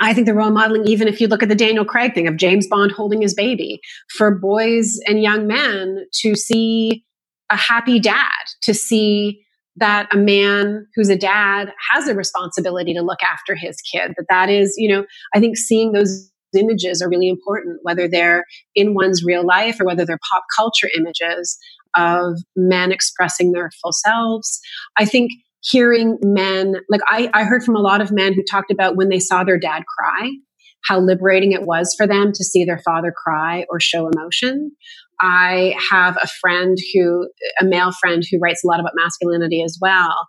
I think the role modeling, even if you look at the Daniel Craig thing of James Bond holding his baby, for boys and young men to see a happy dad, to see that a man who's a dad has a responsibility to look after his kid, that that is, you know, I think seeing those images are really important, whether they're in one's real life or whether they're pop culture images of men expressing their full selves. I think hearing men, like I, I heard from a lot of men who talked about when they saw their dad cry, how liberating it was for them to see their father cry or show emotion. I have a friend who, a male friend who writes a lot about masculinity as well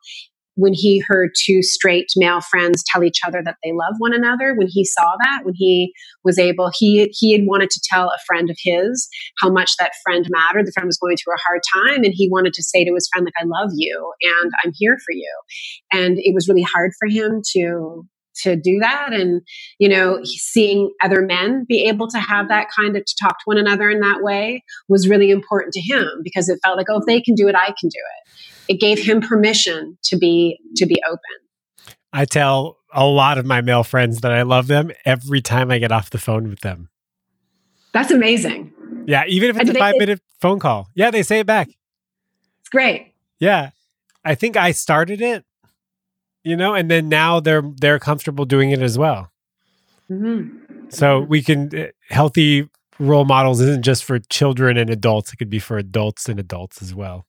when he heard two straight male friends tell each other that they love one another when he saw that when he was able he he had wanted to tell a friend of his how much that friend mattered. The friend was going through a hard time and he wanted to say to his friend like i love you and i'm here for you. And it was really hard for him to to do that and you know seeing other men be able to have that kind of to talk to one another in that way was really important to him because it felt like oh if they can do it i can do it. It gave him permission to be to be open. I tell a lot of my male friends that i love them every time i get off the phone with them. That's amazing. Yeah even if it's a five minute phone call. Yeah they say it back. It's great. Yeah. I think i started it you know, and then now they're they're comfortable doing it as well. Mm-hmm. So we can uh, healthy role models isn't just for children and adults; it could be for adults and adults as well.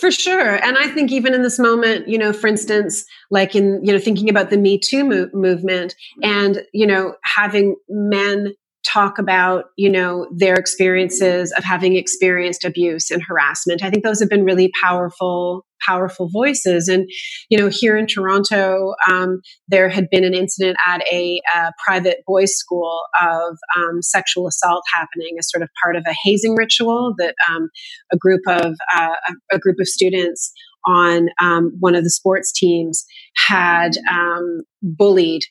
For sure. And I think even in this moment, you know, for instance, like in, you know, thinking about the Me Too mo- movement and, you know, having men talk about you know their experiences of having experienced abuse and harassment. I think those have been really powerful powerful voices. And you know here in toronto um, there had been an incident at a, a private boys school of um, sexual assault happening as sort of part of a hazing ritual that um, a group of uh, a, a group of students on um, one of the sports teams had um, bullied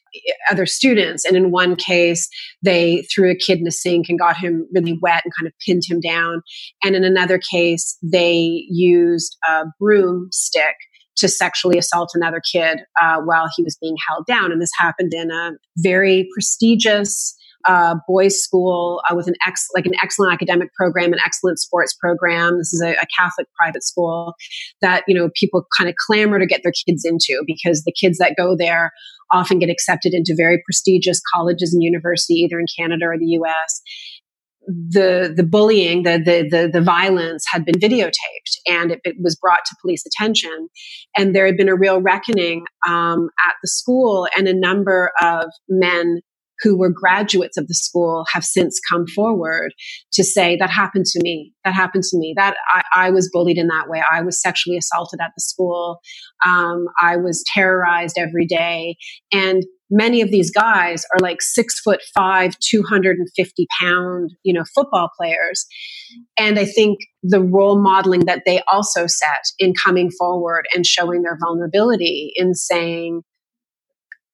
other students. And in one case, they threw a kid in a sink and got him really wet and kind of pinned him down. And in another case, they used a broomstick to sexually assault another kid uh, while he was being held down. And this happened in a very prestigious uh, boys' school uh, with an ex like an excellent academic program, an excellent sports program. This is a, a Catholic private school that you know people kind of clamor to get their kids into because the kids that go there often get accepted into very prestigious colleges and university, either in Canada or the U.S the the bullying, the, the the the, violence had been videotaped, and it, it, was brought to police attention. And there had been a real reckoning um, at the school, and a number of men who were graduates of the school have since come forward to say that happened to me. That happened to me. That i, I was bullied in that way. I was sexually assaulted at the school. Um, i was terrorized every day. And many of these guys are like six foot five 250 pound you know football players. And i think the role modeling that they also set in coming forward and showing their vulnerability in saying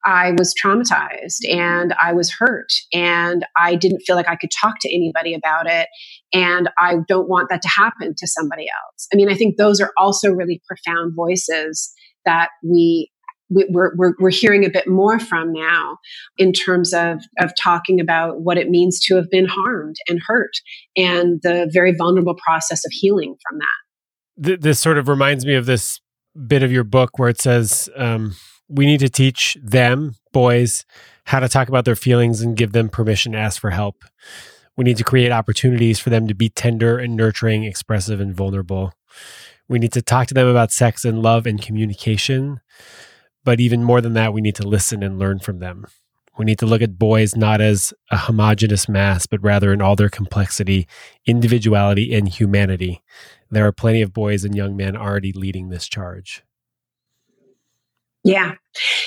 I was traumatized and I was hurt and I didn't feel like I could talk to anybody about it. And I don't want that to happen to somebody else. I mean, I think those are also really profound voices that we we're, we're, we're hearing a bit more from now in terms of, of talking about what it means to have been harmed and hurt and the very vulnerable process of healing from that. This sort of reminds me of this bit of your book where it says, um, we need to teach them, boys, how to talk about their feelings and give them permission to ask for help. We need to create opportunities for them to be tender and nurturing, expressive and vulnerable. We need to talk to them about sex and love and communication. But even more than that, we need to listen and learn from them. We need to look at boys not as a homogenous mass, but rather in all their complexity, individuality, and humanity. There are plenty of boys and young men already leading this charge. Yeah.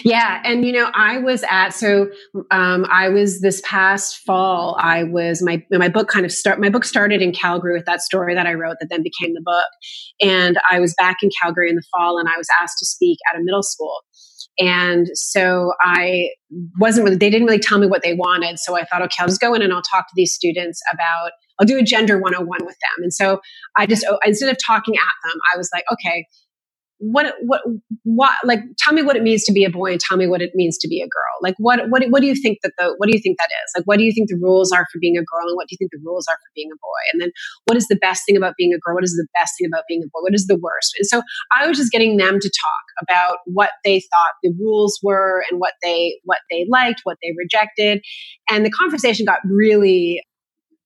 Yeah. And, you know, I was at, so um, I was this past fall, I was, my, my book kind of start, my book started in Calgary with that story that I wrote that then became the book. And I was back in Calgary in the fall and I was asked to speak at a middle school. And so I wasn't really, they didn't really tell me what they wanted. So I thought, okay, I'll just go in and I'll talk to these students about, I'll do a gender 101 with them. And so I just, instead of talking at them, I was like, okay, what what what like tell me what it means to be a boy and tell me what it means to be a girl. Like what what what do you think that the what do you think that is? Like what do you think the rules are for being a girl and what do you think the rules are for being a boy? And then what is the best thing about being a girl? What is the best thing about being a boy? What is the worst? And so i was just getting them to talk about what they thought the rules were and what they what they liked what they rejected. And the conversation got really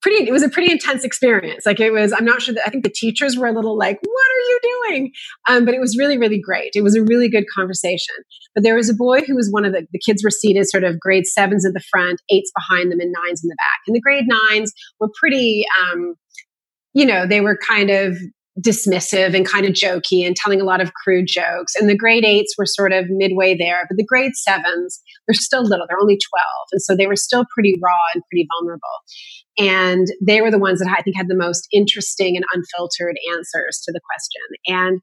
pretty it was a pretty intense experience like it was i'm not sure that i think the teachers were a little like what are you doing um, but it was really really great it was a really good conversation but there was a boy who was one of the, the kids were seated sort of grade sevens at the front eights behind them and nines in the back and the grade nines were pretty um, you know they were kind of dismissive and kind of jokey and telling a lot of crude jokes. And the grade eights were sort of midway there, but the grade sevens, they're still little, they're only 12. And so they were still pretty raw and pretty vulnerable. And they were the ones that I think had the most interesting and unfiltered answers to the question. And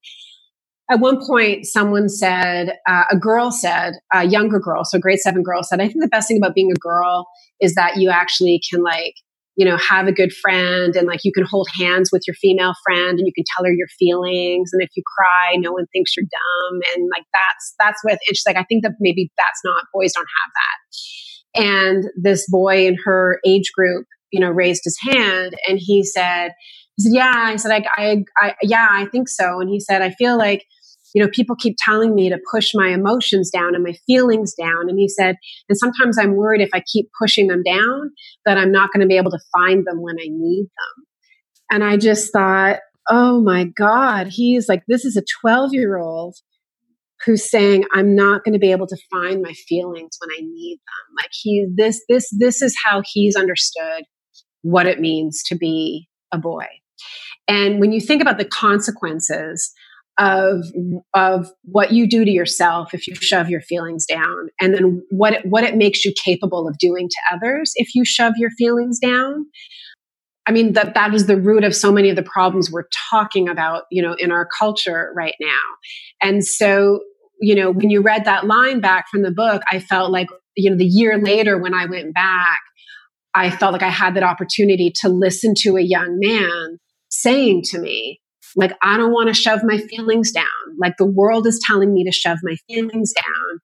at one point someone said uh, a girl said a younger girl so grade seven girl said i think the best thing about being a girl is that you actually can like you know have a good friend and like you can hold hands with your female friend and you can tell her your feelings. And if you cry no one thinks you're dumb. And like that's that's what it's like i think that maybe that's not boys don't have that. And this boy in her age group you know raised his hand and he said he said yeah i said I, I, I yeah i think so and he said i feel like you know, people keep telling me to push my emotions down and my feelings down. And he said, and sometimes I'm worried if I keep pushing them down that I'm not going to be able to find them when I need them. And I just thought, oh my God, he's like, this is a 12 year old who's saying i'm not going to be able to find my feelings when i need them like he this this this is how he's understood what it means to be a boy. And when you think about the consequences of of what you do to yourself if you shove your feelings down and then what it, what it makes you capable of doing to others if you shove your feelings down i mean that that is the root of so many of the problems we're talking about you know in our culture right now. And so you know when you read that line back from the book i felt like you know the year later when i went back i felt like i had that opportunity to listen to a young man saying to me like, I don't want to shove my feelings down. Like, the world is telling me to shove my feelings down.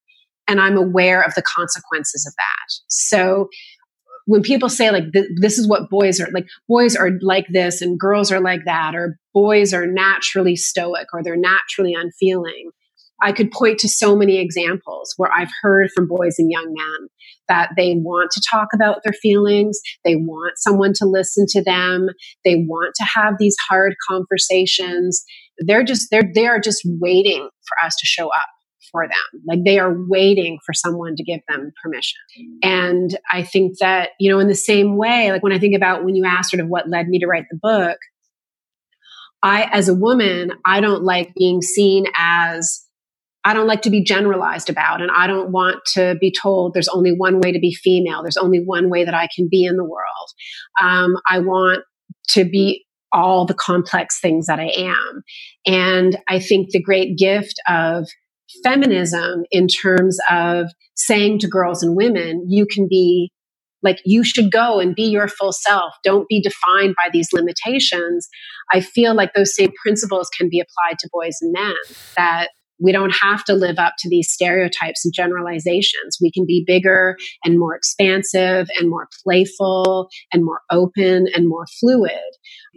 And I'm aware of the consequences of that. So, when people say, like, th- this is what boys are like, boys are like this and girls are like that, or boys are naturally stoic or they're naturally unfeeling, I could point to so many examples where I've heard from boys and young men that they want to talk about their feelings. They want someone to listen to them. They want to have these hard conversations. They're just, they're, they are just waiting for us to show up for them. Like they are waiting for someone to give them permission. And I think that, you know, in the same way, like when I think about when you asked sort of what led me to write the book, I, as a woman, I don't like being seen as I don't like to be generalized about, and I don't want to be told there's only one way to be female. There's only one way that I can be in the world. Um, I want to be all the complex things that I am. And I think the great gift of feminism in terms of saying to girls and women, you can be like you should go and be your full self. Don't be defined by these limitations. I feel like those same principles can be applied to boys and men that we don't have to live up to these stereotypes and generalizations. We can be bigger and more expansive and more playful and more open and more fluid.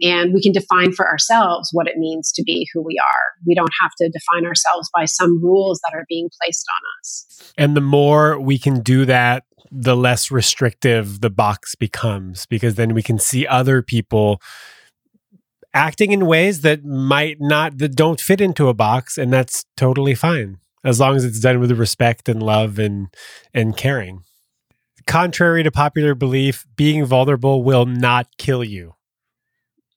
And we can define for ourselves what it means to be who we are. We don't have to define ourselves by some rules that are being placed on us. And the more we can do that, the less restrictive the box becomes because then we can see other people acting in ways that might not that don't fit into a box and that's totally fine as long as it's done with respect and love and and caring. Contrary to popular belief being vulnerable will not kill you.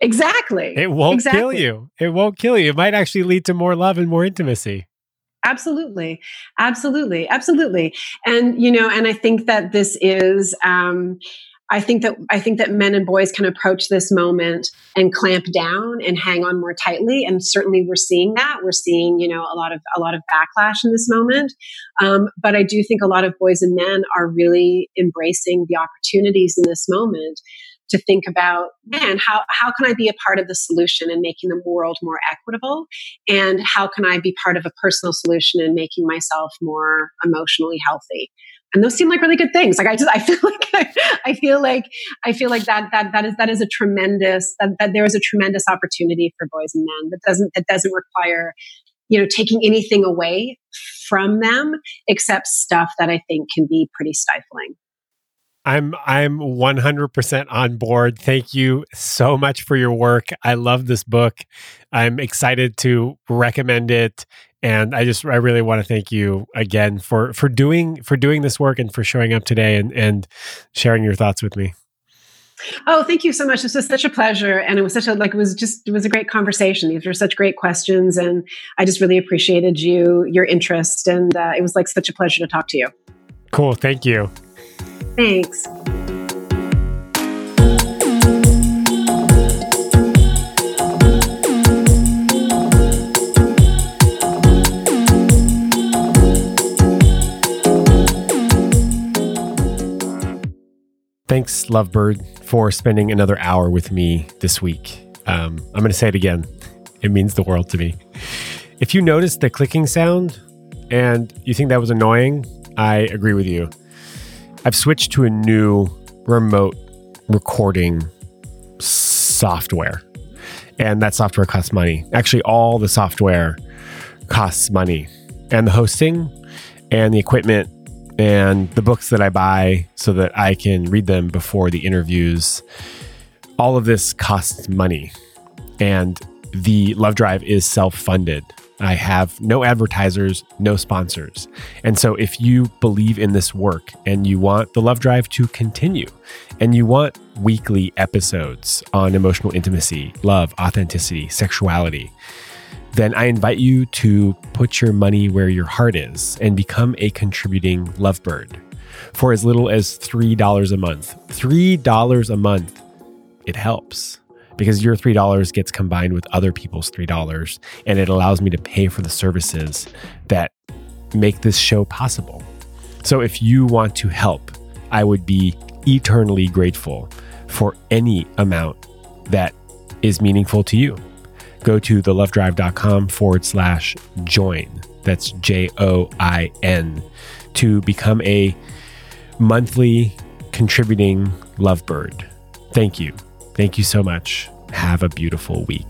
Exactly. It won't exactly. kill you. It won't kill you. It might actually lead to more love and more intimacy. Absolutely. Absolutely. Absolutely. And you know and i think that this is um I think that I think that men and boys can approach this moment and clamp down and hang on more tightly. And certainly, we're seeing that. We're seeing, you know, a lot of a lot of backlash in this moment. Um, but I do think a lot of boys and men are really embracing the opportunities in this moment to think about, man, how how can I be a part of the solution and making the world more equitable, and how can I be part of a personal solution and making myself more emotionally healthy and those seem like really good things. Like i just i feel like i feel like i feel like that that that is that is a tremendous that, that there is a tremendous opportunity for boys and men that doesn't that doesn't require you know taking anything away from them except stuff that i think can be pretty stifling I'm I'm 100% on board. Thank you so much for your work. I love this book. I'm excited to recommend it and I just I really want to thank you again for for doing for doing this work and for showing up today and and sharing your thoughts with me. Oh, thank you so much. This was such a pleasure. And it was such a, like, it was just, it was a great conversation. These were such great questions. And I just really appreciated you, your interest. And uh, it was like such a pleasure to talk to you. Cool. Thank you. Thanks. Thanks, Lovebird, for spending another hour with me this week. Um, I'm going to say it again. It means the world to me. If you noticed the clicking sound and you think that was annoying, I agree with you. I've switched to a new remote recording software, and that software costs money. Actually, all the software costs money, and the hosting and the equipment and the books that I buy so that I can read them before the interviews. All of this costs money. And the Love Drive is self funded. I have no advertisers, no sponsors. And so, if you believe in this work and you want the Love Drive to continue, and you want weekly episodes on emotional intimacy, love, authenticity, sexuality, then I invite you to put your money where your heart is and become a contributing lovebird for as little as $3 a month. $3 a month, it helps because your $3 gets combined with other people's $3 and it allows me to pay for the services that make this show possible. So if you want to help, I would be eternally grateful for any amount that is meaningful to you. Go to thelovedrive.com forward slash join. That's J O I N to become a monthly contributing lovebird. Thank you. Thank you so much. Have a beautiful week.